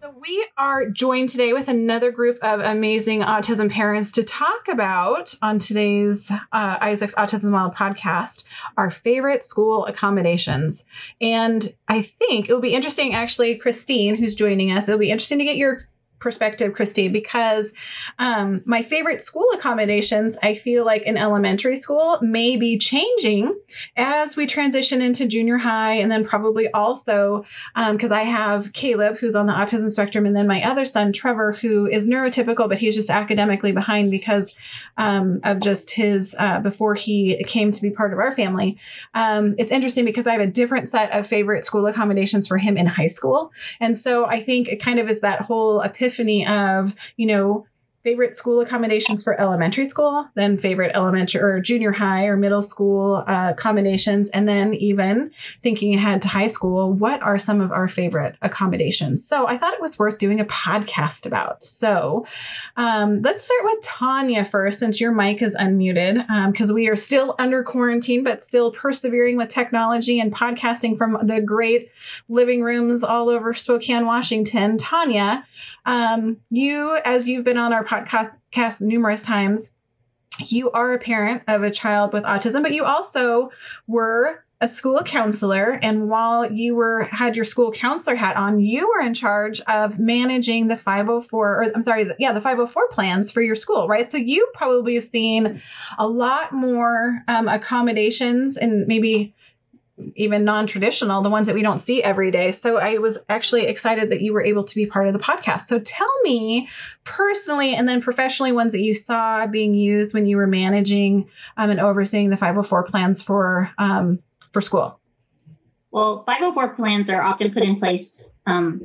So we are joined today with another group of amazing autism parents to talk about on today's uh, Isaac's Autism Model podcast our favorite school accommodations. And I think it will be interesting, actually, Christine, who's joining us, it'll be interesting to get your perspective, Christine, because um, my favorite school accommodations, I feel like in elementary school, may be changing as we transition into junior high, and then probably also because um, I have Caleb, who's on the autism spectrum, and then my other son, Trevor, who is neurotypical, but he's just academically behind because um, of just his uh, before he came to be part of our family. Um, it's interesting because I have a different set of favorite school accommodations for him in high school, and so I think it kind of is that whole epiphany epiphany of, you know, favorite school accommodations for elementary school, then favorite elementary or junior high or middle school uh, accommodations, and then even thinking ahead to high school, what are some of our favorite accommodations? So I thought it was worth doing a podcast about. So um, let's start with Tanya first, since your mic is unmuted, because um, we are still under quarantine, but still persevering with technology and podcasting from the great living rooms all over Spokane, Washington. Tanya, um, you, as you've been on our podcast numerous times, you are a parent of a child with autism, but you also were a school counselor. And while you were had your school counselor hat on you were in charge of managing the 504 or I'm sorry yeah the 504 plans for your school right? So you probably have seen a lot more um, accommodations and maybe even non-traditional the ones that we don't see every day. So i was actually excited that you were able to be part of the podcast. So tell me personally and then professionally ones that you saw being used when you were managing um, and overseeing the 504 plans for um, for school. Well 504 plans are often put in place um,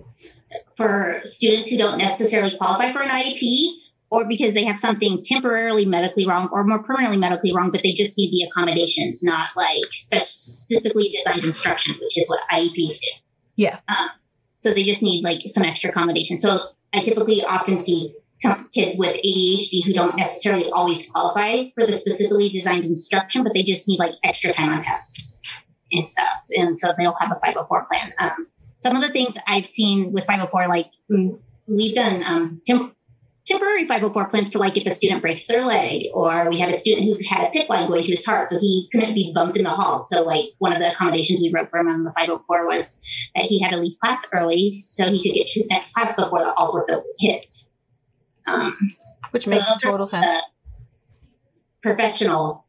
for students who don't necessarily qualify for an iep or because they have something temporarily medically wrong or more permanently medically wrong, but they just need the accommodations, not like specifically designed instruction, which is what IEPs do. Yeah. Um, so they just need like some extra accommodation. So I typically often see some kids with ADHD who don't necessarily always qualify for the specifically designed instruction, but they just need like extra time on tests and stuff. And so they'll have a 504 plan. Um, some of the things I've seen with 504, like mm, we've done um, temp- temporary 504 plans for like if a student breaks their leg or we have a student who had a PICC line going to his heart so he couldn't be bumped in the hall. So like one of the accommodations we wrote for him on the 504 was that he had to leave class early so he could get to his next class before the halls were filled with kids. Um, which so makes total sense. professional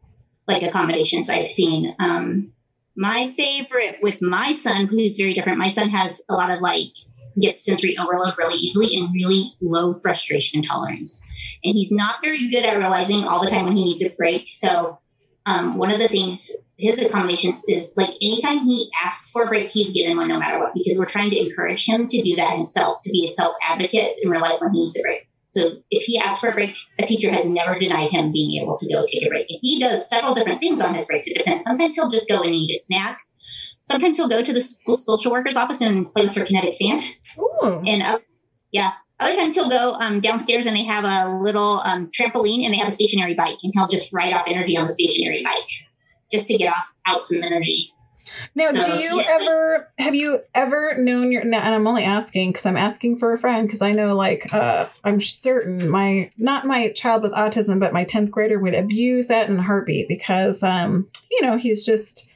like accommodations i've seen. Um, my favorite with my son who's very different my son has a lot of like gets sensory overload really easily and really low frustration tolerance. And he's not very good at realizing all the time when he needs a break. So, um, one of the things his accommodations is like anytime he asks for a break, he's given one no matter what, because we're trying to encourage him to do that himself, to be a self advocate and realize when he needs a break. So if he asks for a break, a teacher has never denied him being able to go take a break. And he does several different things on his breaks. It depends. Sometimes he'll just go and eat a snack. Sometimes he'll go to the school social worker's office and play with her kinetic sand. Ooh. And uh, yeah, other times he'll go um, downstairs and they have a little um, trampoline and they have a stationary bike, and he'll just ride off energy on the stationary bike just to get off out some energy. Now, so, do you yeah, ever have you ever known your? And I'm only asking because I'm asking for a friend because I know, like, uh, I'm certain my not my child with autism, but my 10th grader would abuse that in a heartbeat because, um, you know, he's just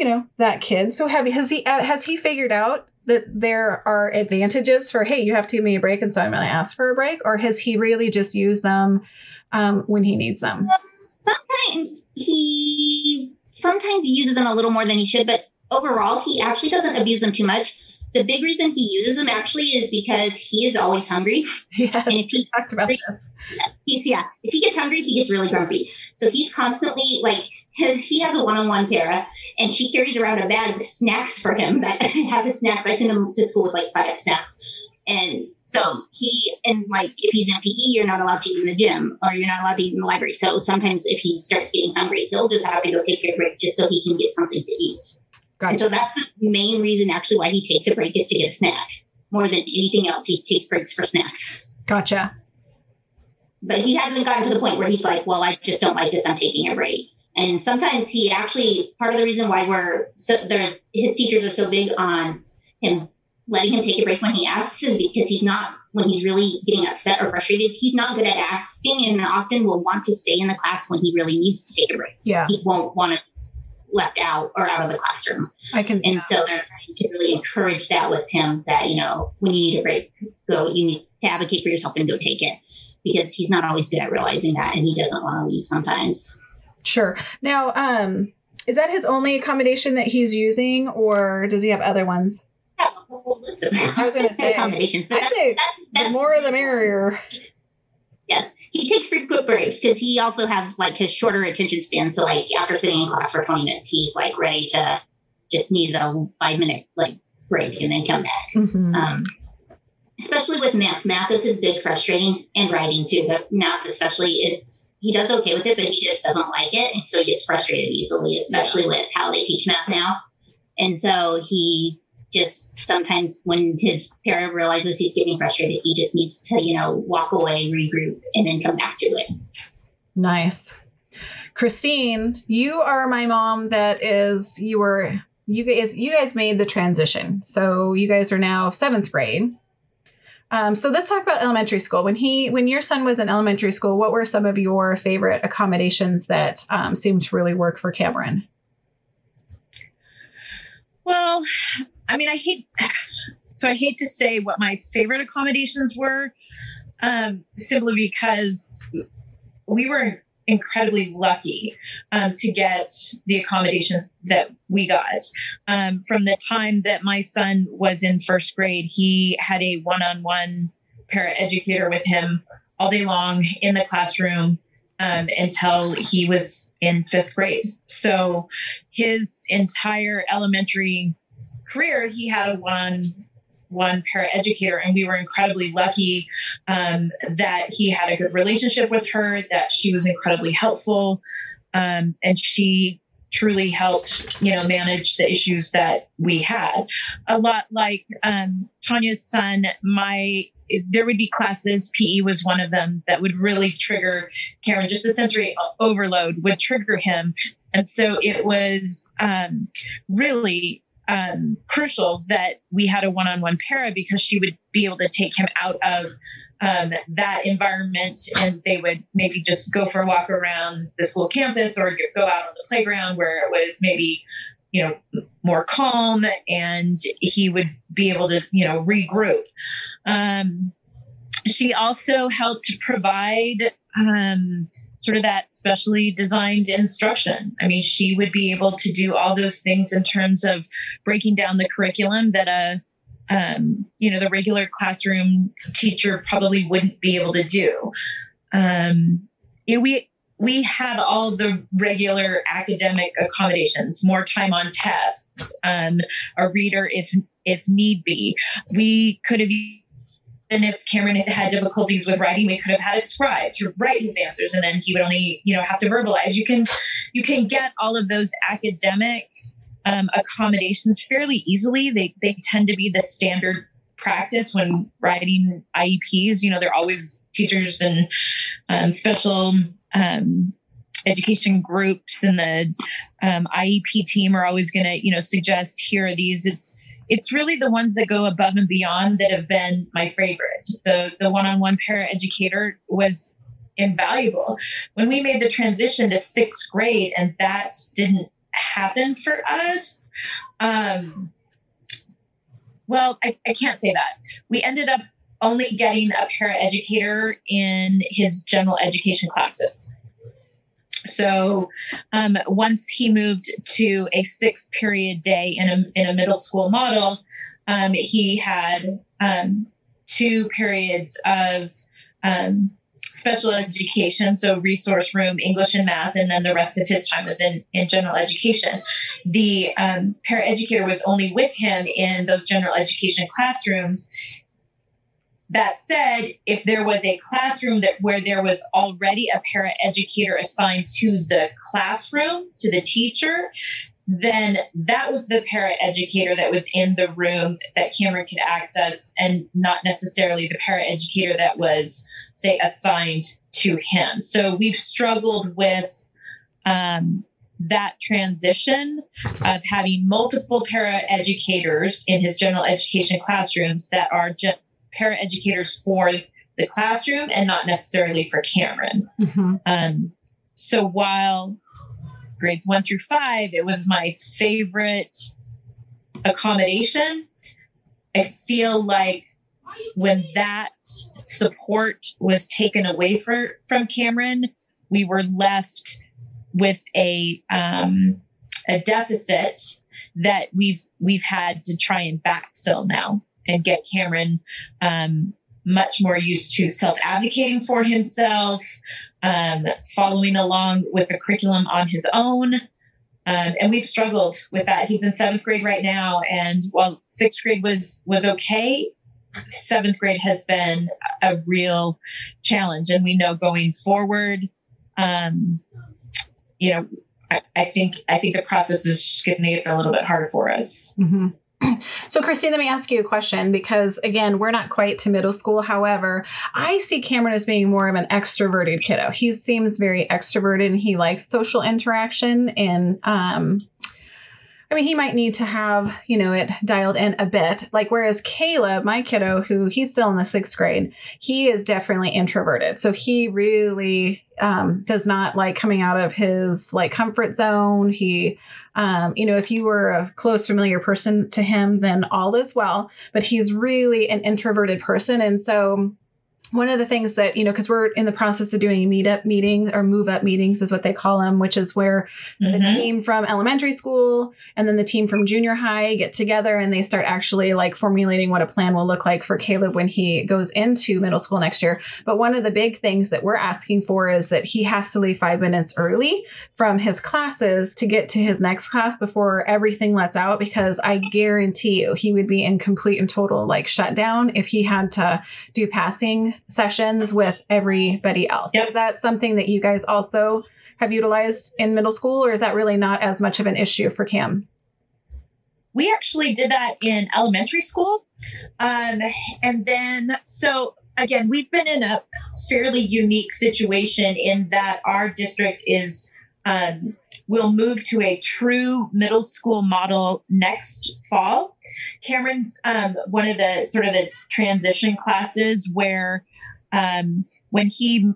you know that kid. So have has he uh, has he figured out that there are advantages for hey you have to give me a break and so I'm going to ask for a break, or has he really just used them um, when he needs them? sometimes he sometimes he uses them a little more than he should, but overall he actually doesn't abuse them too much. The big reason he uses them actually is because he is always hungry. Yeah, and if he talked about this. Yes, he's yeah. If he gets hungry, he gets really grumpy. So he's constantly like he has a one-on-one para, and she carries around a bag of snacks for him that have the snacks. I send him to school with like five snacks. And so he and like if he's in PE, you're not allowed to eat in the gym or you're not allowed to eat in the library. So sometimes if he starts getting hungry, he'll just have to go take a break just so he can get something to eat. Gotcha. And so that's the main reason actually why he takes a break is to get a snack. More than anything else, he takes breaks for snacks. Gotcha. But he hasn't gotten to the point where he's like, well, I just don't like this. I'm taking a break. And sometimes he actually, part of the reason why we're so, his teachers are so big on him letting him take a break when he asks is because he's not when he's really getting upset or frustrated he's not good at asking and often will want to stay in the class when he really needs to take a break. Yeah. He won't want to left out or out of the classroom. I can and so they're trying to really encourage that with him that you know when you need a break go you need to advocate for yourself and go take it because he's not always good at realizing that and he doesn't want to leave sometimes sure now um is that his only accommodation that he's using or does he have other ones I was going to say accommodations, but that's, that's, that's, the more the merrier. Yes, he takes frequent breaks because he also has like his shorter attention span. So like after sitting in class for twenty minutes, he's like ready to just need a five minute like break and then come back. Mm-hmm. Um, especially with math, math is his big frustrating and writing too. But math, especially, it's he does okay with it, but he just doesn't like it, and so he gets frustrated easily, especially with how they teach math now. And so he just sometimes when his parent realizes he's getting frustrated, he just needs to, you know, walk away, regroup, and then come back to it. Nice. Christine, you are my mom that is you were you guys you guys made the transition. So you guys are now seventh grade. Um, so let's talk about elementary school. When he when your son was in elementary school, what were some of your favorite accommodations that um, seemed to really work for Cameron? Well, I mean, I hate, so I hate to say what my favorite accommodations were, um, simply because we were incredibly lucky um, to get the accommodations that we got. Um, from the time that my son was in first grade, he had a one on one paraeducator with him all day long in the classroom. Um, until he was in fifth grade. So his entire elementary career, he had a one one paraeducator, and we were incredibly lucky um, that he had a good relationship with her, that she was incredibly helpful, um, and she truly helped you know manage the issues that we had. A lot like um, tanya's son my there would be classes pe was one of them that would really trigger cameron just a sensory overload would trigger him. And so it was um, really um, crucial that we had a one-on-one para because she would be able to take him out of um, that environment and they would maybe just go for a walk around the school campus or go out on the playground where it was maybe you know more calm and he would be able to you know regroup. Um, she also helped provide um, sort of that specially designed instruction. I mean, she would be able to do all those things in terms of breaking down the curriculum that a um, you know the regular classroom teacher probably wouldn't be able to do. Um, you know, we we had all the regular academic accommodations, more time on tests, um, a reader if if need be. We could have if Cameron had had difficulties with writing, we could have had a scribe to write his answers, and then he would only, you know, have to verbalize. You can, you can get all of those academic um, accommodations fairly easily. They they tend to be the standard practice when writing IEPs. You know, they're always teachers and um, special um, education groups and the um, IEP team are always going to, you know, suggest here are these. It's it's really the ones that go above and beyond that have been my favorite. The the one-on-one paraeducator was invaluable. When we made the transition to sixth grade and that didn't happen for us, um, well, I, I can't say that. We ended up only getting a paraeducator in his general education classes. So um, once he moved to a six period day in a, in a middle school model, um, he had um, two periods of um, special education, so resource room, English and math, and then the rest of his time was in, in general education. The um, paraeducator was only with him in those general education classrooms that said, if there was a classroom that where there was already a paraeducator assigned to the classroom, to the teacher, then that was the paraeducator that was in the room that Cameron could access and not necessarily the paraeducator that was, say, assigned to him. So we've struggled with um, that transition of having multiple paraeducators in his general education classrooms that are paraeducators for the classroom and not necessarily for Cameron. Mm-hmm. Um, so while grades one through five, it was my favorite accommodation. I feel like when that support was taken away for, from Cameron, we were left with a um, a deficit that we've we've had to try and backfill now and get Cameron um, much more used to self advocating for himself, um, following along with the curriculum on his own. Um, and we've struggled with that. He's in seventh grade right now, and while sixth grade was was okay, seventh grade has been a real challenge. And we know going forward, um, you know, I, I, think I think the process is just going to get a little bit harder for us. Mm-hmm. So, Christine, let me ask you a question because, again, we're not quite to middle school. However, I see Cameron as being more of an extroverted kiddo. He seems very extroverted and he likes social interaction. And um, I mean, he might need to have, you know, it dialed in a bit. Like, whereas Caleb, my kiddo, who he's still in the sixth grade, he is definitely introverted. So he really um, does not like coming out of his like comfort zone. He, um, you know, if you were a close familiar person to him, then all is well. But he's really an introverted person. And so one of the things that you know because we're in the process of doing meetup meetings or move up meetings is what they call them which is where mm-hmm. the team from elementary school and then the team from junior high get together and they start actually like formulating what a plan will look like for caleb when he goes into middle school next year but one of the big things that we're asking for is that he has to leave five minutes early from his classes to get to his next class before everything lets out because i guarantee you he would be in complete and total like shutdown if he had to do passing sessions with everybody else. Yep. Is that something that you guys also have utilized in middle school, or is that really not as much of an issue for Cam? We actually did that in elementary school. Um, and then, so again, we've been in a fairly unique situation in that our district is um, will move to a true middle school model next fall. Cameron's um, one of the sort of the transition classes where um, when he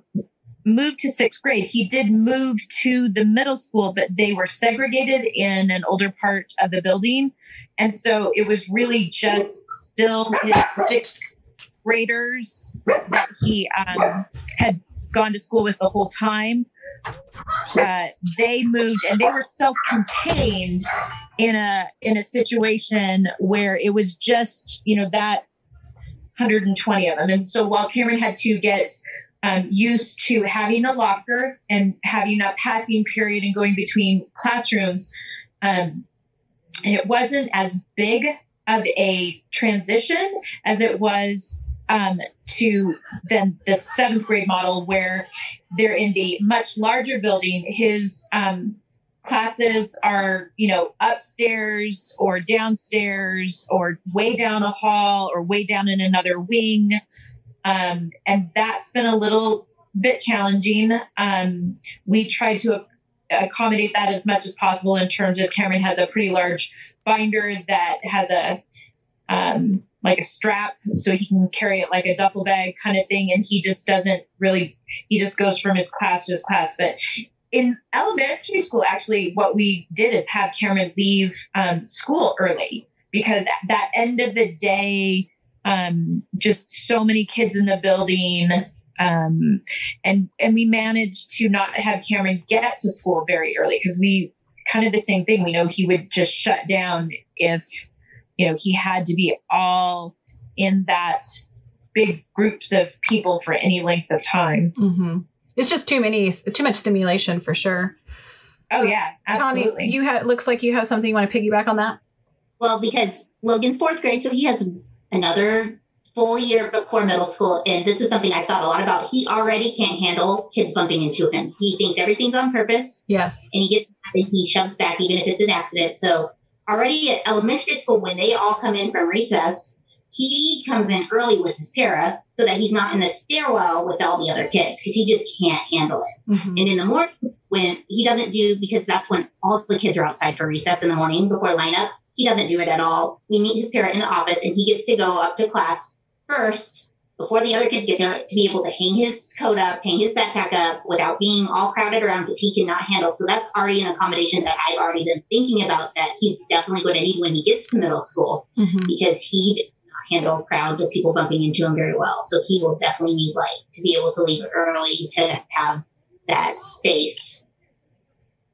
moved to sixth grade, he did move to the middle school, but they were segregated in an older part of the building. And so it was really just still his sixth graders that he um, had gone to school with the whole time uh, they moved and they were self-contained in a in a situation where it was just you know that 120 of them. And so while cameron had to get um, used to having a locker and having a passing period and going between classrooms um, it wasn't as big of a transition as it was um, to then the seventh grade model where they're in the much larger building. His um, classes are, you know, upstairs or downstairs or way down a hall or way down in another wing. Um, and that's been a little bit challenging. Um, we tried to accommodate that as much as possible in terms of Cameron has a pretty large binder that has a um, like a strap so he can carry it like a duffel bag kind of thing. And he just doesn't really, he just goes from his class to his class. But in elementary school, actually, what we did is have Cameron leave um, school early because at that end of the day, um, just so many kids in the building. Um, and and we managed to not have Cameron get to school very early because we kind of the same thing. We know he would just shut down if you know, he had to be all in that big groups of people for any length of time. Mm-hmm. It's just too many, too much stimulation for sure. Oh yeah, absolutely. Tawny, you have looks like you have something you want to piggyback on that. Well, because Logan's fourth grade, so he has another full year before middle school, and this is something I've thought a lot about. He already can't handle kids bumping into him. He thinks everything's on purpose. Yes. And he gets and he shoves back even if it's an accident. So already at elementary school, when they all come in from recess, he comes in early with his para so that he's not in the stairwell with all the other kids because he just can't handle it. Mm-hmm. And in the morning, when he doesn't do because that's when all the kids are outside for recess in the morning before lineup, he doesn't do it at all. We meet his parent in the office and he gets to go up to class first before the other kids get there to be able to hang his coat up, hang his backpack up without being all crowded around because he cannot handle. So that's already an accommodation that I've already been thinking about that he's definitely going to need when he gets to middle school Mm-hmm. because he did not handle crowds of people bumping into him very well. So he will definitely need like to be able to leave early to have that space.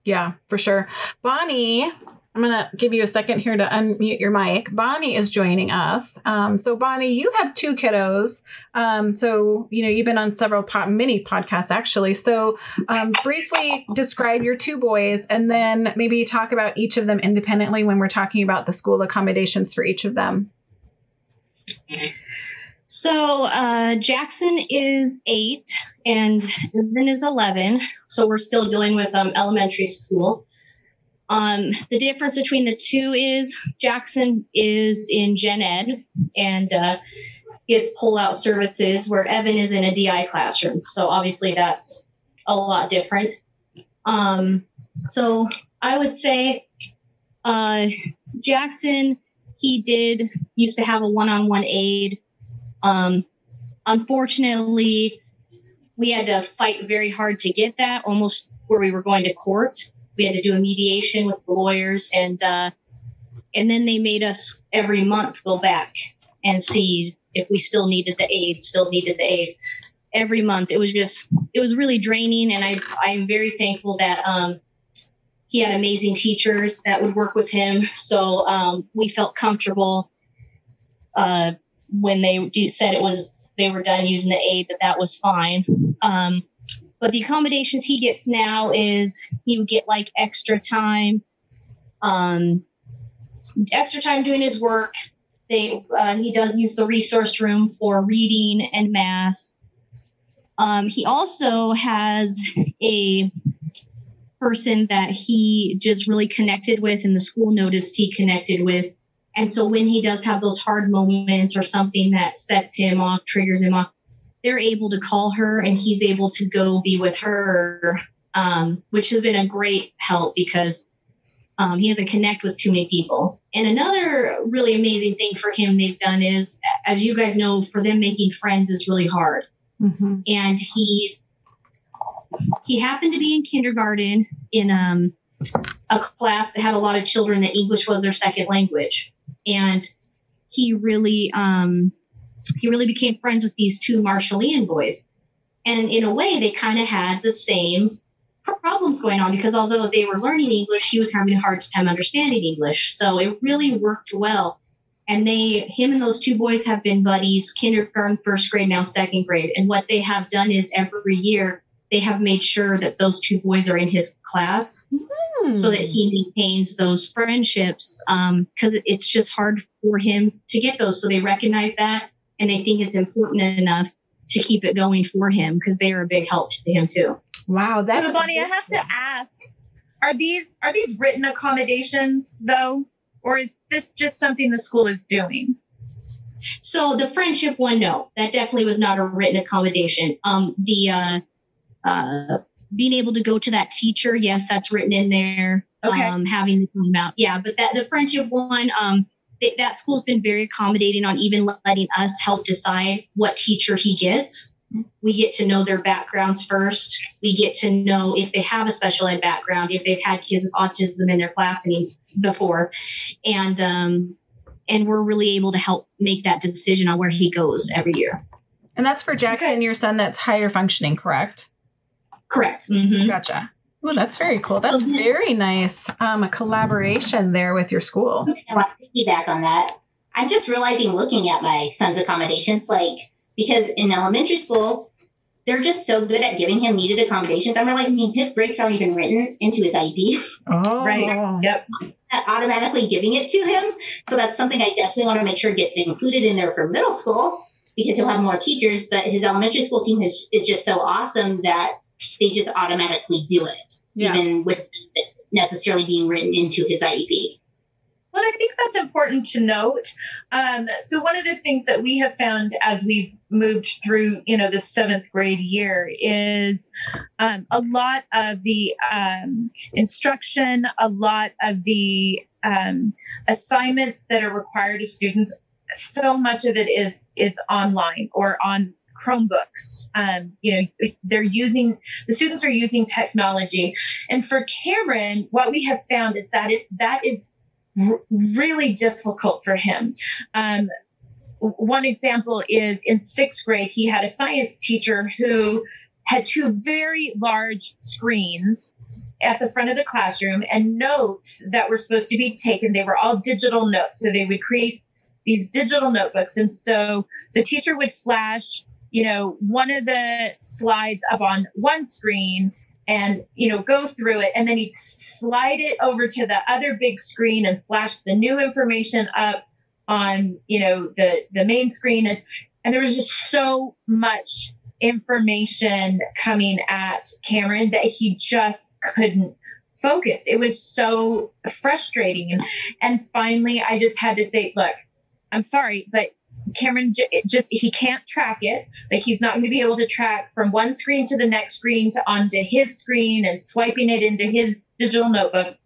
Yeah, for sure. Bonnie, I'm going to give you a second here to unmute your mic. Bonnie is joining us. Um, so, Bonnie, you have two kiddos. Um, so, you know, you've been on several po- mini podcasts actually. So, um, briefly describe your two boys and then maybe talk about each of them independently when we're talking about the school accommodations for each of them. So uh, Jackson is eight and Evan is 11. So we're still dealing with um, elementary school. Um, the difference between the two is Jackson is in gen ed and uh, gets pull out services where Evan is in a DI classroom. So obviously that's a lot different. Um, so I would say uh, Jackson, he did used to have a one on one aide. Um, unfortunately, we had to fight very hard to get that, almost where we were going to court. We had to do a mediation with the lawyers, and uh, and then they made us every month go back and see if we still needed the aide, still needed the aide. Every month, it was just it was really draining, and I I'm very thankful that um, he had amazing teachers that would work with him, so um, we felt comfortable. Uh, when they said it was they were done using the aide that that was fine um, but the accommodations he gets now is he would get like extra time um, extra time doing his work. They uh, he does use the resource room for reading and math. Um, he also has a person that he just really connected with and the school noticed he connected with. And so when he does have those hard moments or something that sets him off, triggers him off, they're able to call her and he's able to go be with her, um, which has been a great help because um, he doesn't connect with too many people. And another really amazing thing for him they've done is, as you guys know, for them making friends is really hard. Mm-hmm. And he he happened to be in kindergarten in um, a class that had a lot of children that English was their second language and he really um, he really became friends with these two Marshallian boys, and in a way they kind of had the same problems going on because although they were learning English, he was having a hard time understanding English. So it really worked well. And they, him and those two boys have been buddies, kindergarten, first grade, now second grade. And what they have done is every year they have made sure that those two boys are in his class so that he maintains those friendships because um, it's just hard for him to get those. So they recognize that and they think it's important enough to keep it going for him because they are a big help to him too. Wow, that's so Bonnie, I have to ask: Are these are these written accommodations though, or is this just something the school is doing? So the friendship one, no, that definitely was not a written accommodation. Um, the uh, uh, being able to go to that teacher, yes, that's written in there. Okay. Um, having them out, yeah, but that the friendship one, um, th- that school's been very accommodating on even letting us help decide what teacher he gets. We get to know their backgrounds first. We get to know if they have a special ed background, if they've had kids with autism in their class any, before, and um, and we're really able to help make that decision on where he goes every year. and that's for Jackson, Okay. your son that's higher functioning, correct? Correct. Mm-hmm. Gotcha. Well, that's very cool. That's very nice. Um, a collaboration there with your school. I want to piggyback on that. I'm just realizing looking at my son's accommodations, like because in elementary school, they're just so good at giving him needed accommodations. I'm realizing his breaks aren't even written into his IEP, Oh, Right. Yep. automatically giving it to him. So that's something I definitely want to make sure gets included in there for middle school. because he'll have more teachers, but his elementary school team is, is just so awesome that they just automatically do it, yeah. even with necessarily being written into his IEP. Well, I think that's important to note. Um, so one of the things that we have found as we've moved through, you know, the seventh grade year is um, a lot of the um, instruction, a lot of the um, assignments that are required of students. So much of it is is online or on Chromebooks. Um, you know, they're using the students are using technology, and for Cameron, what we have found is that it that is r- really difficult for him. Um, one example is in sixth grade, he had a science teacher who had two very large screens at the front of the classroom and notes that were supposed to be taken. They were all digital notes. So they would create these digital notebooks. And so the teacher would flash, you know, one of the slides up on one screen and you know go through it and then he'd slide it over to the other big screen and flash the new information up on you know the the main screen and and there was just so much information coming at Cameron that he just couldn't focus. It was so frustrating. And, and finally, I just had to say, look, I'm sorry, but Cameron just he can't track it. Like he's not going to be able to track from one screen to the next screen to onto his screen and swiping it into his digital notebook.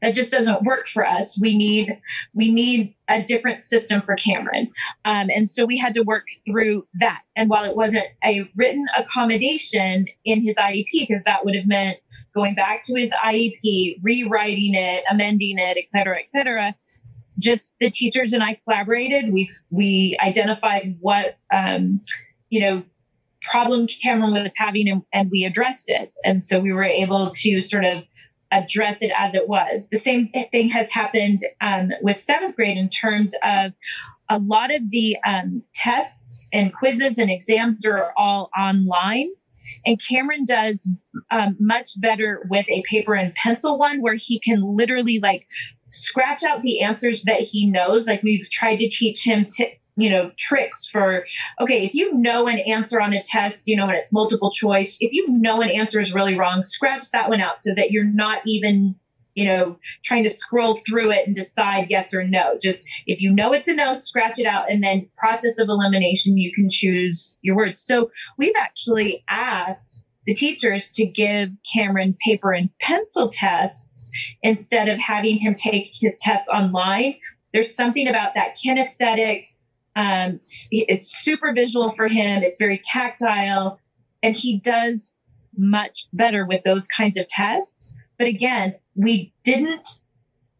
That just doesn't work for us. We need we need a different system for Cameron, um, and so we had to work through that. And while it wasn't a written accommodation in his IEP, because that would have meant going back to his IEP, rewriting it, amending it, et cetera, et cetera, just the teachers and I collaborated. We we identified what um, you know problem Cameron was having, and, and we addressed it. And so we were able to sort of address it as it was. The same thing has happened um, with seventh grade in terms of a lot of the um, tests and quizzes and exams are all online. And Cameron does um, much better with a paper and pencil one where he can literally like scratch out the answers that he knows. Like we've tried to teach him to, you know, tricks for, okay, if you know an answer on a test, you know, and it's multiple choice, if you know an answer is really wrong, scratch that one out so that you're not even, you know, trying to scroll through it and decide yes or no. Just if you know it's a no, scratch it out and then process of elimination, you can choose your words. So we've actually asked the teachers to give Cameron paper and pencil tests instead of having him take his tests online. There's something about that kinesthetic. Um, it's super visual for him. It's very tactile, and he does much better with those kinds of tests. But again, we didn't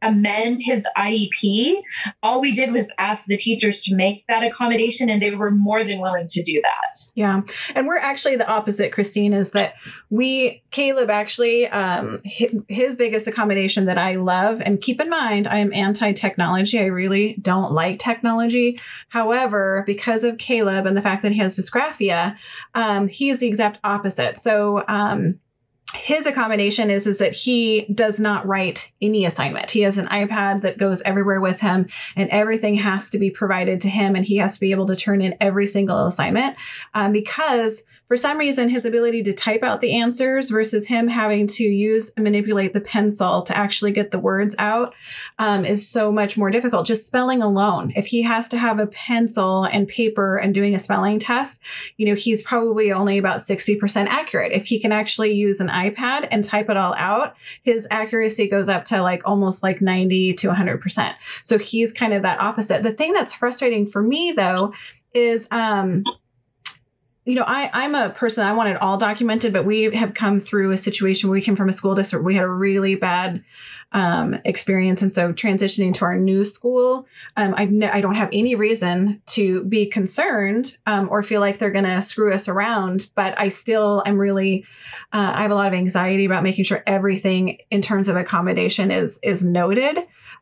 amend his IEP. All we did was ask the teachers to make that accommodation, and they were more than willing to do that. Yeah. And we're actually the opposite, Christine, is that we, Caleb actually, um, his biggest accommodation that I love, and keep in mind, I am anti technology. I really don't like technology. However, because of Caleb and the fact that he has dysgraphia, um, he is the exact opposite. So, um, his accommodation is is that he does not write any assignment. He has an iPad that goes everywhere with him and everything has to be provided to him and he has to be able to turn in every single assignment. Um, because for some reason his ability to type out the answers versus him having to use and manipulate the pencil to actually get the words out um, is so much more difficult. Just spelling alone if he has to have a pencil and paper and doing a spelling test you know he's probably only about 60% accurate. If he can actually use an iPad and type it all out, his accuracy goes up to like almost like 90 to 100%. So he's kind of that opposite. The thing that's frustrating for me though is, um, you know, I, I'm a person, I want it all documented, but we have come through a situation where we came from a school district. We had a really bad um, experience. And so transitioning to our new school, um, I, I don't have any reason to be concerned um, or feel like they're going to screw us around. But I still am really, uh, I have a lot of anxiety about making sure everything in terms of accommodation is is noted.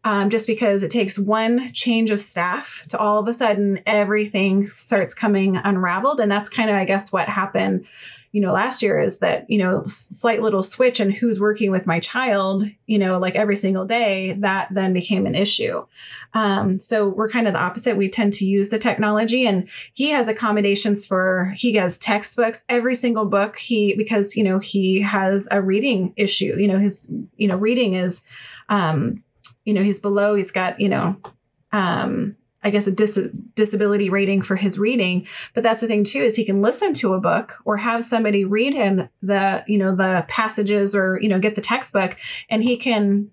Um, just because it takes one change of staff to all of a sudden everything starts coming unraveled. And that's kind of, I guess, what happened you know, last year is that, you know, slight little switch in who's working with my child, you know, like every single day, that then became an issue. Um, so we're kind of the opposite. We tend to use the technology and he has accommodations for, he has textbooks, every single book he, because, you know, he has a reading issue, you know, his, you know, reading is, um, you know, he's below, he's got, you know, um, I guess a dis- disability rating for his reading. But that's the thing too is he can listen to a book or have somebody read him the you know the passages or you know get the textbook and he can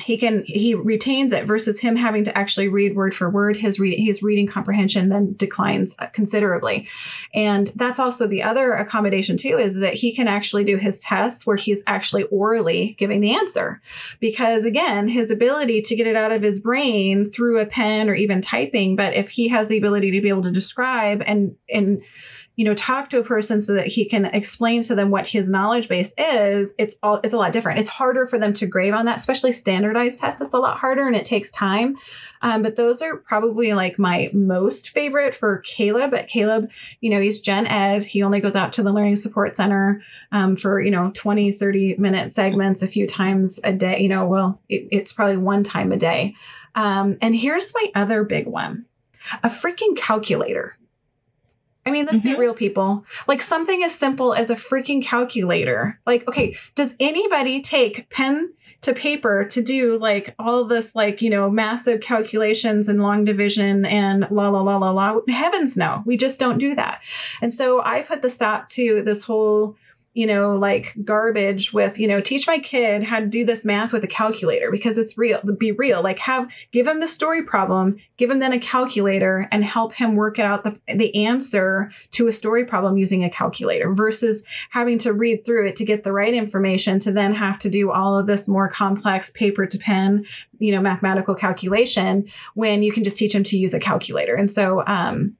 he can he retains it versus him having to actually read word for word. His read his reading comprehension then declines considerably. And that's also the other accommodation too is that he can actually do his tests where he's actually orally giving the answer. Because again his ability to get it out of his brain through a pen or even typing but if he has the ability to be able to describe and and you know, talk to a person so that he can explain to them what his knowledge base is, it's all it's a lot different. It's harder for them to grade on that, especially standardized tests. It's a lot harder and it takes time. Um, but those are probably like my most favorite for Caleb. But Caleb, you know, he's gen ed. He only goes out to the learning support center um, for, you know, 20, 30 minute segments a few times a day. You know, well, it, it's probably one time a day. Um, and here's my other big one a freaking calculator. I mean, let's mm-hmm. be real, people. Like something as simple as a freaking calculator. Like, okay, does anybody take pen to paper to do like all this, like, you know, massive calculations and long division and la la la la la? Heavens no, we just don't do that. And so I put the stop to this whole you know, like garbage with, you know, teach my kid how to do this math with a calculator because it's real, be real. Like have, give him the story problem, give him then a calculator and help him work out the, the answer to a story problem using a calculator versus having to read through it to get the right information to then have to do all of this more complex paper to pen, you know, mathematical calculation when you can just teach him to use a calculator. And so, um,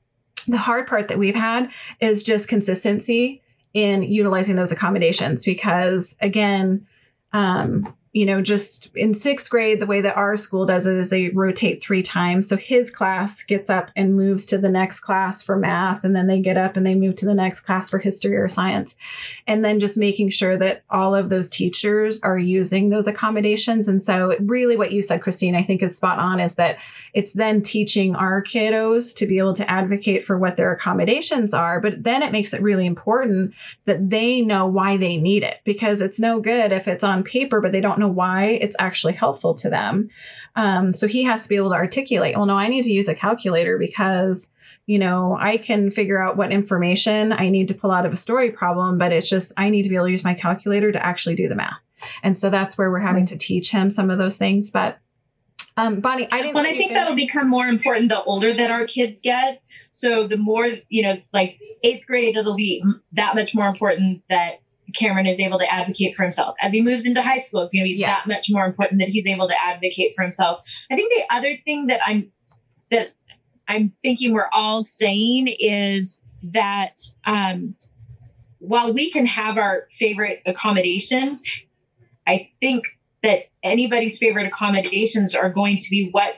the hard part that we've had is just consistency in utilizing those accommodations because again um, you know, just in sixth grade, the way that our school does it is they rotate three times. So his class gets up and moves to the next class for math, and then they get up and they move to the next class for history or science. And then just making sure that all of those teachers are using those accommodations. And so, really, what you said, Christine, I think is spot on is that it's then teaching our kiddos to be able to advocate for what their accommodations are. But then it makes it really important that they know why they need it because it's no good if it's on paper, but they don't know why it's actually helpful to them. Um, so he has to be able to articulate, well, no, I need to use a calculator because, you know, I can figure out what information I need to pull out of a story problem, but it's just, I need to be able to use my calculator to actually do the math. And so that's where we're having to teach him some of those things. But um, Bonnie, I didn't. Well, I think that'll become more important the older that our kids get. So the more, you know, like eighth grade, it'll be that much more important that Cameron is able to advocate for himself. As he moves into high school, it's going to be yeah. that much more important that he's able to advocate for himself. I think the other thing that I'm that I'm thinking we're all saying is that um, while we can have our favorite accommodations, I think that anybody's favorite accommodations are going to be what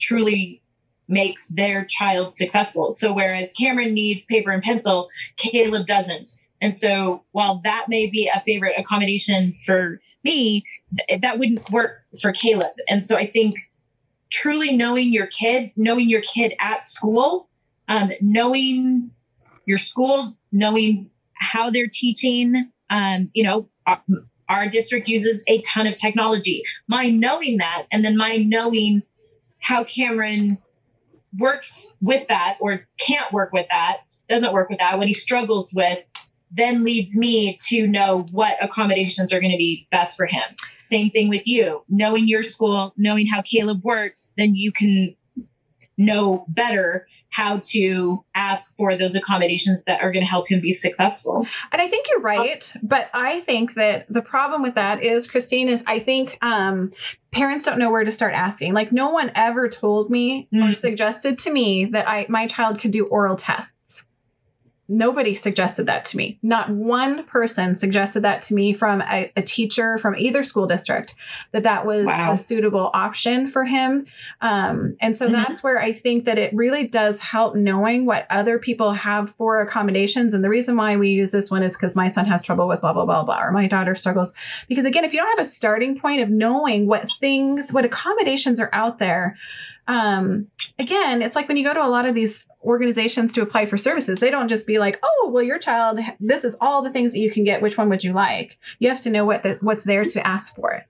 truly makes their child successful. So whereas Cameron needs paper and pencil, Caleb doesn't. And so while that may be a favorite accommodation for me, th- that wouldn't work for Caleb. And so I think truly knowing your kid, knowing your kid at school, um, knowing your school, knowing how they're teaching, um, you know, our, our district uses a ton of technology. My knowing that, and then my knowing how Cameron works with that or can't work with that, doesn't work with that, what he struggles with, then leads me to know what accommodations are going to be best for him. Same thing with you. Knowing your school, knowing how Caleb works, then you can know better how to ask for those accommodations that are going to help him be successful. And I think you're right, but I think that the problem with that is Christine is I think um, parents don't know where to start asking. Like no one ever told me mm. or suggested to me that I my child could do oral tests nobody suggested that to me. Not one person suggested that to me from a, a teacher from either school district that that was wow. a suitable option for him. Um, and so mm-hmm. that's where I think that it really does help knowing what other people have for accommodations. And the reason why we use this one is because my son has trouble with blah, blah, blah, blah, or my daughter struggles. Because again, if you don't have a starting point of knowing what things, what accommodations are out there, um, again, it's like when you go to a lot of these organizations to apply for services, they don't just be like, "Oh, well, your child, this is all the things that you can get. Which one would you like?" You have to know what the, what's there to ask for it,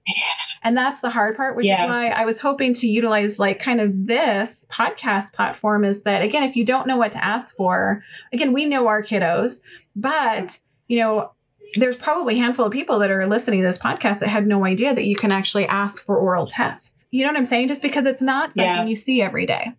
and that's the hard part. Which yeah. is why I was hoping to utilize like kind of this podcast platform. Is that again, if you don't know what to ask for, again, we know our kiddos, but you know there's probably a handful of people that are listening to this podcast that had no idea that you can actually ask for oral tests. You know what I'm saying? Just because it's not something yeah. you see every day.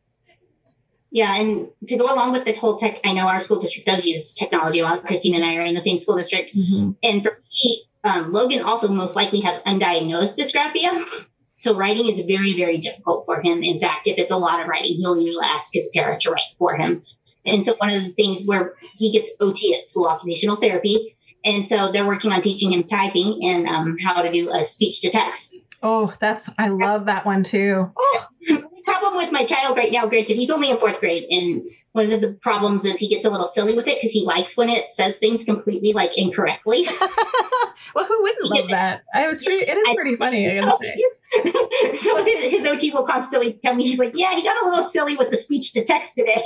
Yeah, and to go along with the whole tech, I know our school district does use technology a lot. Christine and I are in the same school district. Mm-hmm. And for me, um, Logan also most likely has undiagnosed dysgraphia. So writing is very, very difficult for him. In fact, if it's a lot of writing, he'll usually ask his parent to write for him. And so one of the things where he gets OT at school, occupational therapy, and so they're working on teaching him typing and um, how to do a speech to text. Oh, that's I love that one too. Oh. The problem with my child right now, granted, he's only in fourth grade, and one of the problems is he gets a little silly with it because he likes when it says things completely like incorrectly. well, who wouldn't love that? I was pretty. It is pretty funny. I gotta say. so his, his, OT will constantly tell me he's like, "Yeah, he got a little silly with the speech to text today."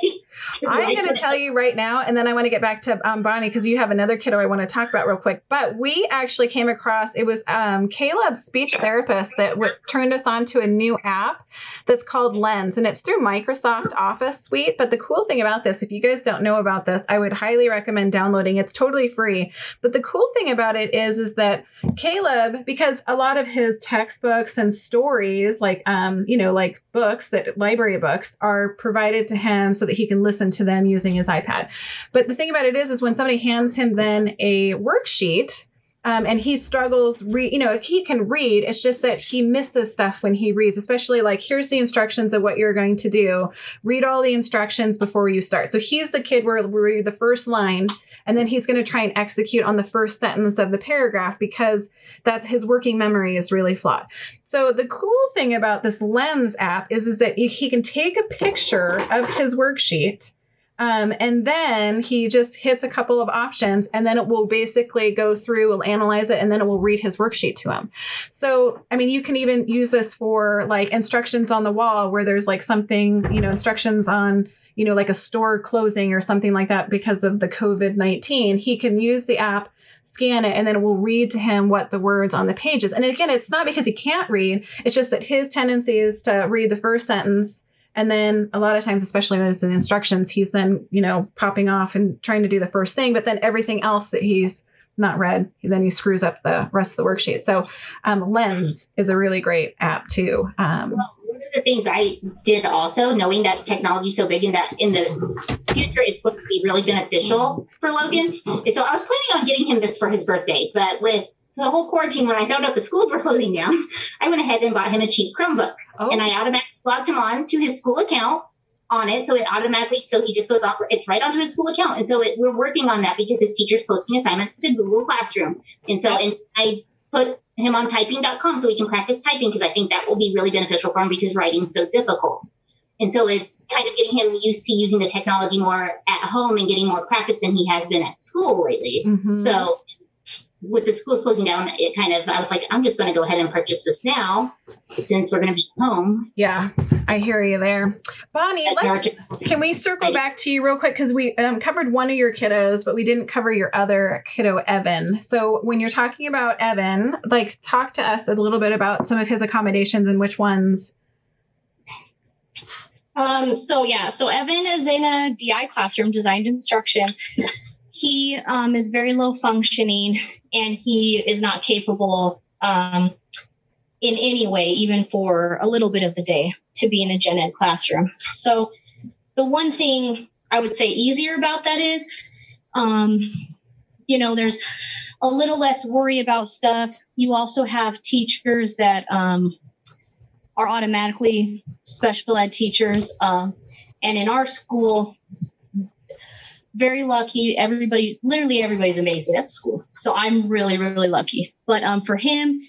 I'm going to tell you right now, and then I want to get back to um, Bonnie because you have another kiddo I want to talk about real quick. But we actually came across it was um, Caleb's speech therapist that w- turned us on to a new app that's called Lens, and it's through Microsoft Office Suite. But the cool thing about this, if you guys don't know about this, I would highly recommend downloading. It's totally free. But the cool thing about it is, is that Caleb, because a lot of his textbooks and stories, like um, you know, like books that library books, are provided to him so that he can listen to them using his iPad. But the thing about it is, is when somebody hands him then a worksheet um, and he struggles you know if he can read it's just that he misses stuff when he reads especially like here's the instructions of what you're going to do. Read all the instructions before you start. So he's the kid where we read the first line and then he's going to try and execute on the first sentence of the paragraph because that's his working memory is really flawed. So the cool thing about this lens app is is that he can take a picture of his worksheet um, and then he just hits a couple of options and then it will basically go through, will analyze it, and then it will read his worksheet to him. So, I mean, you can even use this for like instructions on the wall where there's like something, you know, instructions on, you know, like a store closing or something like that because of the COVID 19. He can use the app scan it and then it will read to him what the words on the page is. And again, it's not because he can't read, it's just that his tendency is to read the first sentence and then a lot of times, especially when it's in instructions, he's then, you know, popping off and trying to do the first thing, but then everything else that he's not read, then he screws up the rest of the worksheet. So um, Lens is a really great app too. Um, well, one of the things I did also, knowing that technology is so big and that in the future it's going to be really beneficial for Logan, is so I was planning on getting him this for his birthday, but with the whole quarantine, when I found out the schools were closing down, I went ahead and bought him a cheap Chromebook. Oh. And I automatically logged him on to his school account on it. So it automatically, so he just goes off, it's right onto his school account. And so it, we're working on that because his teacher's posting assignments to Google Classroom. And so and I put him on typing.com so he can practice typing because I think that will be really beneficial for him because writing's so difficult. And so it's kind of getting him used to using the technology more at home and getting more practice than he has been at school lately. Mm-hmm. So with the schools closing down, it kind of, I was like, I'm just going to go ahead and purchase this now since we're going to be home. Yeah, I hear you there. Bonnie, can we circle back to you real quick? Because we um, covered one of your kiddos, but we didn't cover your other kiddo, Evan. So when you're talking about Evan, like talk to us a little bit about some of his accommodations and which ones. Um, so yeah, so Evan is in a DI classroom, designed instruction he um, is very low functioning and he is not capable um, in any way, even for a little bit of the day, to be in a gen ed classroom. So, the one thing I would say easier about that is, um, you know, there's a little less worry about stuff. You also have teachers that um, are automatically special ed teachers. Um, and in our school, very lucky. Everybody, literally everybody's amazing at school. So I'm really, really lucky. But um, for him,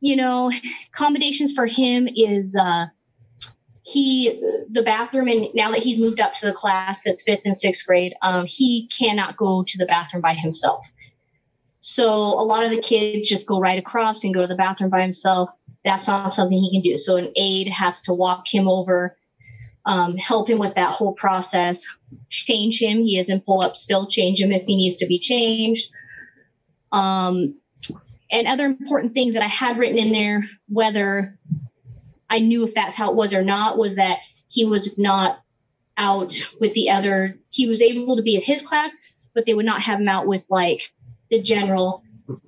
you know, accommodations for him is uh, he the bathroom and now that he's moved up to the class that's fifth and sixth grade um, he cannot go to the bathroom by himself so a lot of the kids just go right across and go to the bathroom by himself that's not something he can do so an aide has to walk him over um, help him with that whole process change him he is in pull up still change him if he needs to be changed um, and other important things that i had written in there whether I knew if that's how it was or not was that he was not out with the other. He was able to be in his class, but they would not have him out with like the general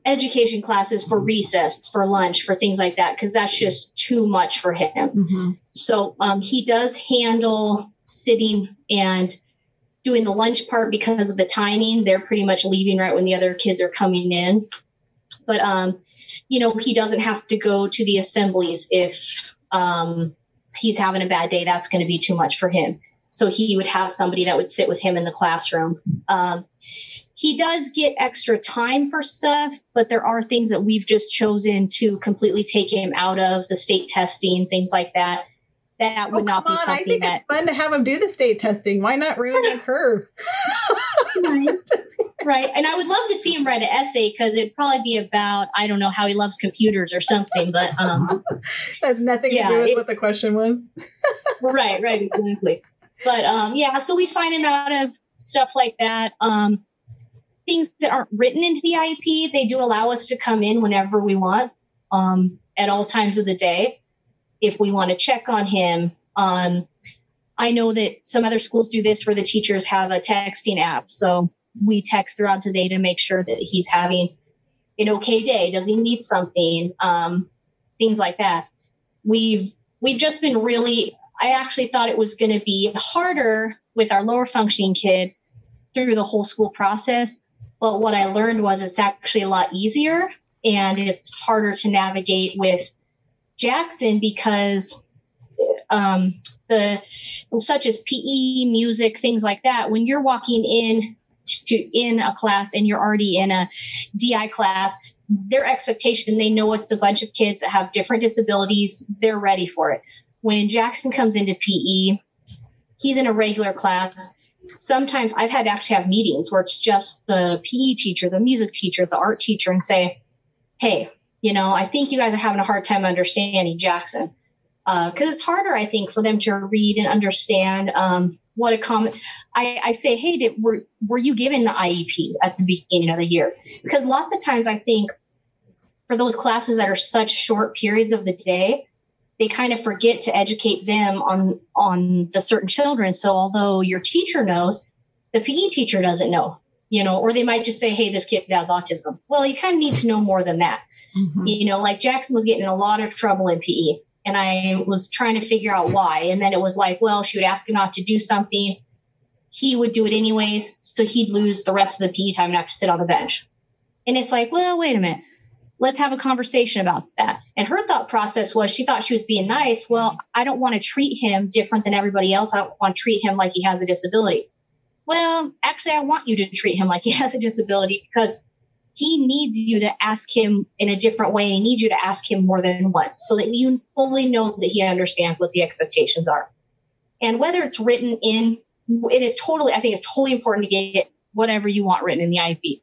education classes for recess, for lunch, for things like that, because that's just too much for him. Mm-hmm. So um, he does handle sitting and doing the lunch part because of the timing. They're pretty much leaving right when the other kids are coming in. But um, you know, he doesn't have to go to the assemblies if um, he's having a bad day, that's going to be too much for him. So he would have somebody that would sit with him in the classroom. Um, he does get extra time for stuff, but there are things that we've just chosen to completely take him out of the state testing, things like that. That would oh, not be on. something I think that it's fun to have him do the state testing. Why not ruin the curve? right. right. And I would love to see him write an essay because it'd probably be about I don't know how he loves computers or something. But um, has nothing yeah, to do with it, what the question was. right. Right. Exactly. But um, yeah. So we sign him out of stuff like that. Um, things that aren't written into the IEP, they do allow us to come in whenever we want, um, at all times of the day, if we want to check on him. Um, I know that some other schools do this where the teachers have a texting app. So we text throughout the day to make sure that he's having an okay day. Does he need something? Um, things like that. We've we've just been really. I actually thought it was going to be harder with our lower functioning kid through the whole school process, but what I learned was it's actually a lot easier and it's harder to navigate with Jackson because um, the such as PE, music, things like that. When you're walking in to in a class and you're already in a DI class, their expectation they know it's a bunch of kids that have different disabilities. They're ready for it. When Jackson comes into PE, he's in a regular class. Sometimes I've had to actually have meetings where it's just the PE teacher, the music teacher, the art teacher, and say, "Hey, you know, I think you guys are having a hard time understanding Jackson." because uh, it's harder, I think, for them to read and understand um, what a comment. I, I say, hey, did, were were you given the IEP at the beginning of the year? Because lots of times, I think for those classes that are such short periods of the day, they kind of forget to educate them on on the certain children. So although your teacher knows, the PE teacher doesn't know you know, or they might just say, hey, this kid has autism. Well, you kind of need to know more than that. Mm-hmm. You know, like Jackson was getting in a lot of trouble in PE and I was trying to figure out why. And then it was like, well, she would ask him not to do something. He would do it anyways. So he'd lose the rest of the PE time and have to sit on the bench. And it's like, well, wait a minute. Let's have a conversation about that. And her thought process was she thought she was being nice. Well, I don't want to treat him different than everybody else. I want to treat him like he has a disability. Well, actually, I want you to treat him like he has a disability because he needs you to ask him in a different way and he needs you to ask him more than once so that you fully know that he understands what the expectations are and whether it's written in it is totally i think it's totally important to get whatever you want written in the iep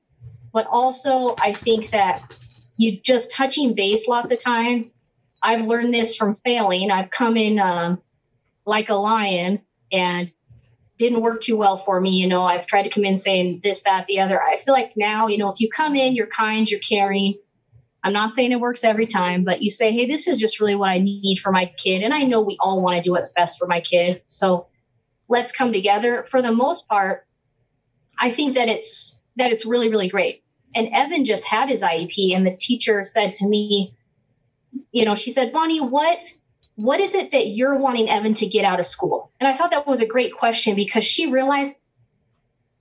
but also i think that you just touching base lots of times i've learned this from failing i've come in um, like a lion and didn't work too well for me. You know, I've tried to come in saying this, that, the other. I feel like now, you know, if you come in, you're kind, you're caring. I'm not saying it works every time, but you say, hey, this is just really what I need for my kid. And I know we all want to do what's best for my kid. So let's come together. For the most part, I think that it's that it's really, really great. And Evan just had his IEP, and the teacher said to me, you know, she said, Bonnie, what what is it that you're wanting Evan to get out of school? And I thought that was a great question because she realized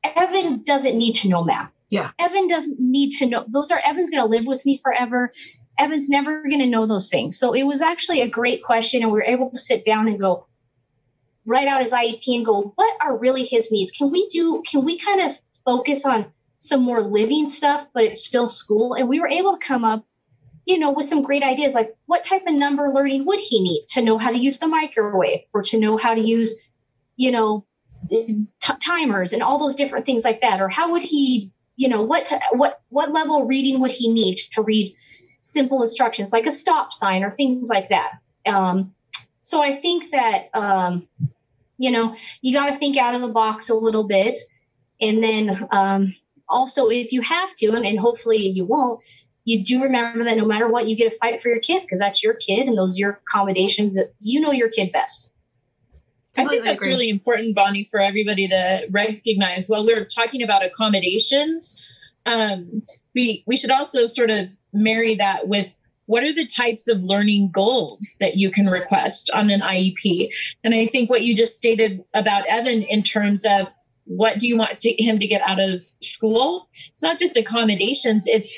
Evan doesn't need to know math. Yeah. Evan doesn't need to know. Those are Evan's going to live with me forever. Evan's never going to know those things. So it was actually a great question. And we were able to sit down and go, write out his IEP and go, what are really his needs? Can we do, can we kind of focus on some more living stuff, but it's still school? And we were able to come up, you know, with some great ideas like what type of number learning would he need to know how to use the microwave or to know how to use, you know, t- timers and all those different things like that? Or how would he, you know, what, to, what, what level reading would he need to read simple instructions like a stop sign or things like that? Um, so I think that, um, you know, you got to think out of the box a little bit. And then um, also, if you have to, and, and hopefully you won't, you do remember that no matter what, you get to fight for your kid because that's your kid and those are your accommodations that you know your kid best. I think that's really important, Bonnie, for everybody to recognize. While we're talking about accommodations, um, we we should also sort of marry that with what are the types of learning goals that you can request on an IEP? And I think what you just stated about Evan in terms of what do you want to, him to get out of school? It's not just accommodations, it's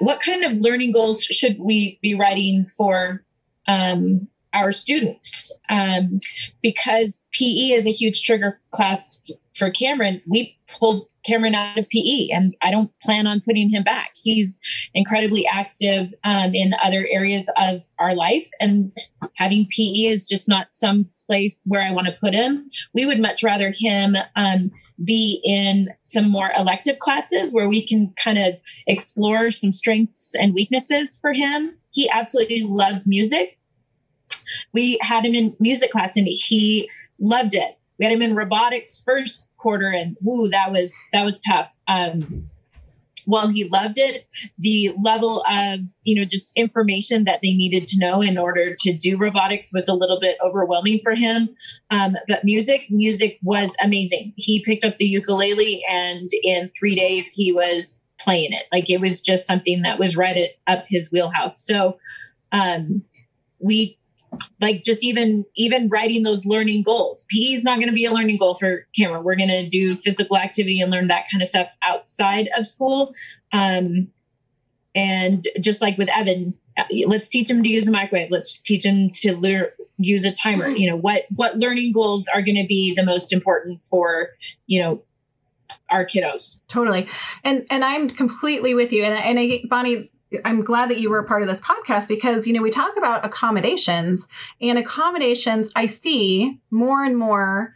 what kind of learning goals should we be writing for um, our students? Um, because PE is a huge trigger class for Cameron, we pulled Cameron out of PE, and I don't plan on putting him back. He's incredibly active um, in other areas of our life, and having PE is just not some place where I want to put him. We would much rather him um, be in some more elective classes where we can kind of explore some strengths and weaknesses for him. He absolutely loves music. We had him in music class, and he loved it we had him in robotics first quarter, and woo, that was that was tough. Um, while he loved it, the level of you know just information that they needed to know in order to do robotics was a little bit overwhelming for him. Um, but music, music was amazing. He picked up the ukulele, and in three days he was playing it. Like it was just something that was right at, up his wheelhouse. So um, we like just even even writing those learning goals. Pe is not going to be a learning goal for cameron. We're going to do physical activity and learn that kind of stuff outside of school. Um, and just like with evan uh, let's teach him to use a microwave. Let's teach him to learn use a timer. You know what what learning goals are going to be the most important for you know our kiddos. Totally. And and i'm completely with you. And, and I, bonnie I'm glad that you were a part of this podcast because, you know, we talk about accommodations and accommodations I see more and more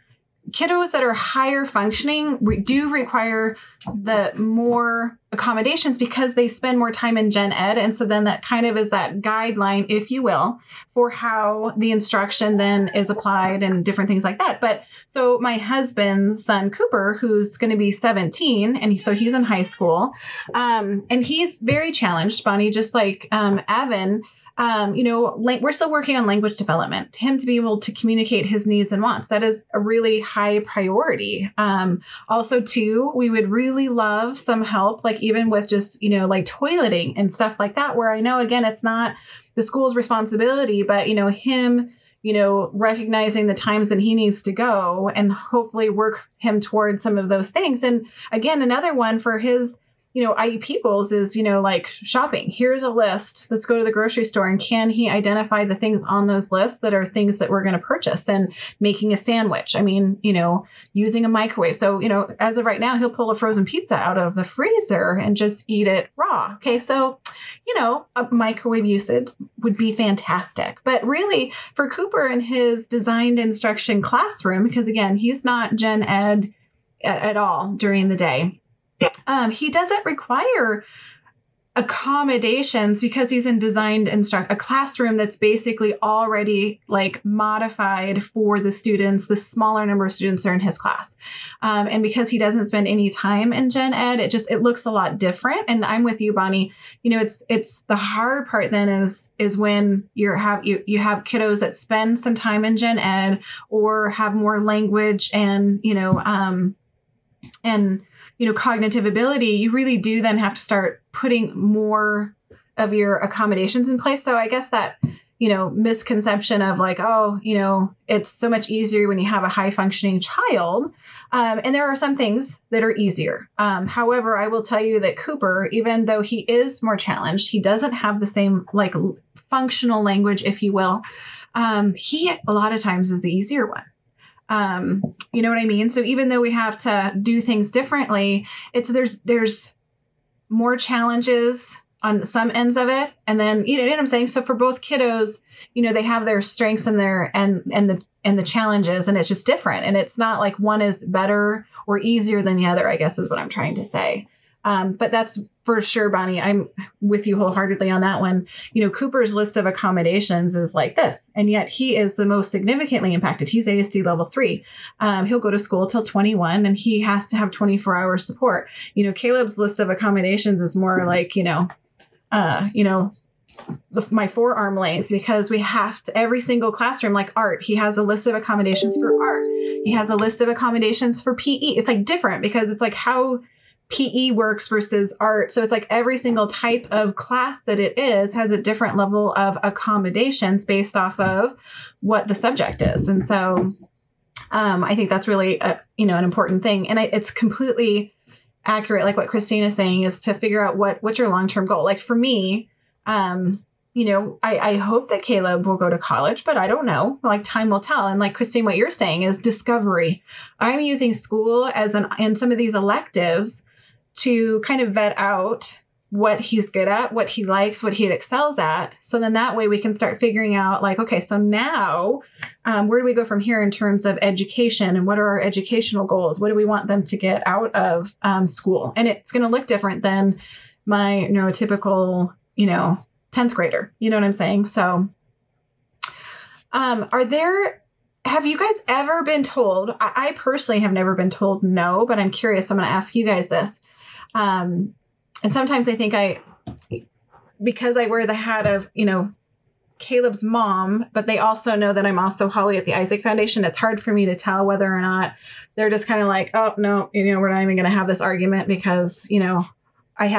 kiddos that are higher functioning re- do require the more accommodations because they spend more time in gen ed. And so then that kind of is that guideline if you will for how the instruction then is applied and different things like that. But so my husband's son cooper who's going to be 17 and so he's in high school um, and he's very challenged bonnie just like um, evan um, you know, we're still working on language development. Him to be able to communicate his needs and wants, that is a really high priority. Um, also, too, we would really love some help, like even with just, you know, like toileting and stuff like that, where I know, again, it's not the school's responsibility, but, you know, him you know, recognizing the times that he needs to go and hopefully work him towards some of those things. And again, another one for his you know, IEP goals is, you know, like shopping. Here's a list. Let's go to the grocery store. And can he identify the things on those lists that are things that we're going to purchase and making a sandwich? I mean, you know, using a microwave. So, you know, as of right now, he'll pull a frozen pizza out of the freezer and just eat it raw. Okay. So, you know, a microwave usage would be fantastic. But really, for Cooper and his designed instruction classroom, because again, he's not gen ed at, at all during the day um, he doesn't require accommodations because he's in designed instruct a classroom that's basically already like modified for the students the smaller number of students are in his class. Um, and because he doesn't spend any time in gen ed it just it looks a lot different. And i'm with you bonnie. You know it's it's the hard part then is is when you're have you you have kiddos that spend some time in gen ed or have more language and you know um and you know cognitive ability you really do then have to start putting more of your accommodations in place. So i guess that you know misconception of like oh you know it's so much easier when you have a high functioning child. Um, and there are some things that are easier. Um, however i will tell you that cooper even though he is more challenged he doesn't have the same like functional language if you will. Um, he a lot of times is the easier one Um, you know what I mean? So even though we have to do things differently, it's there's there's more challenges on some ends of it, and then you know what I'm saying. So for both kiddos, you know they have their strengths and their and and the and the challenges, and it's just different, and it's not like one is better or easier than the other. I guess is what I'm trying to say. Um, but that's for sure, Bonnie. I'm with you wholeheartedly on that one. You know, Cooper's list of accommodations is like this, and yet he is the most significantly impacted. He's ASD level three. Um, he'll go to school till 21, and he has to have 24 hour support. You know, Caleb's list of accommodations is more like, you know, uh, you know, my forearm length because we have to every single classroom like art he has a list of accommodations for art he has a list of accommodations for pe it's like different because it's like how PE works versus art. So it's like every single type of class that it is has a different level of accommodations based off of what the subject is. And so um, I think that's really a, you know an important thing. And I, it's completely accurate, like what Christina's saying, is to figure out what what's your long term goal. Like for me, um, you know, I, I hope that Caleb will go to college, but I don't know. Like time will tell. And like Christine, what you're saying is discovery. I'm using school as an and some of these electives to kind of vet out what he's good at, what he likes, what he excels at. So then that way we can start figuring out, like, okay, so now um, where do we go from here in terms of education and what are our educational goals? What do we want them to get out of um, school? And it's going to look different than my neurotypical, you know, 10th grader. You know what I'm saying? So, um, are there have you guys ever been told? I, personally have never been told no, but I'm curious. I'm going to ask you guys this. Um, and sometimes I think I, because I wear the hat of, you know, Caleb's mom, but they also know that I'm also Holly at the Isaac Foundation. It's hard for me to tell whether or not they're just kind of like, oh, no, you know, we're not even going to have this argument because, you know, I have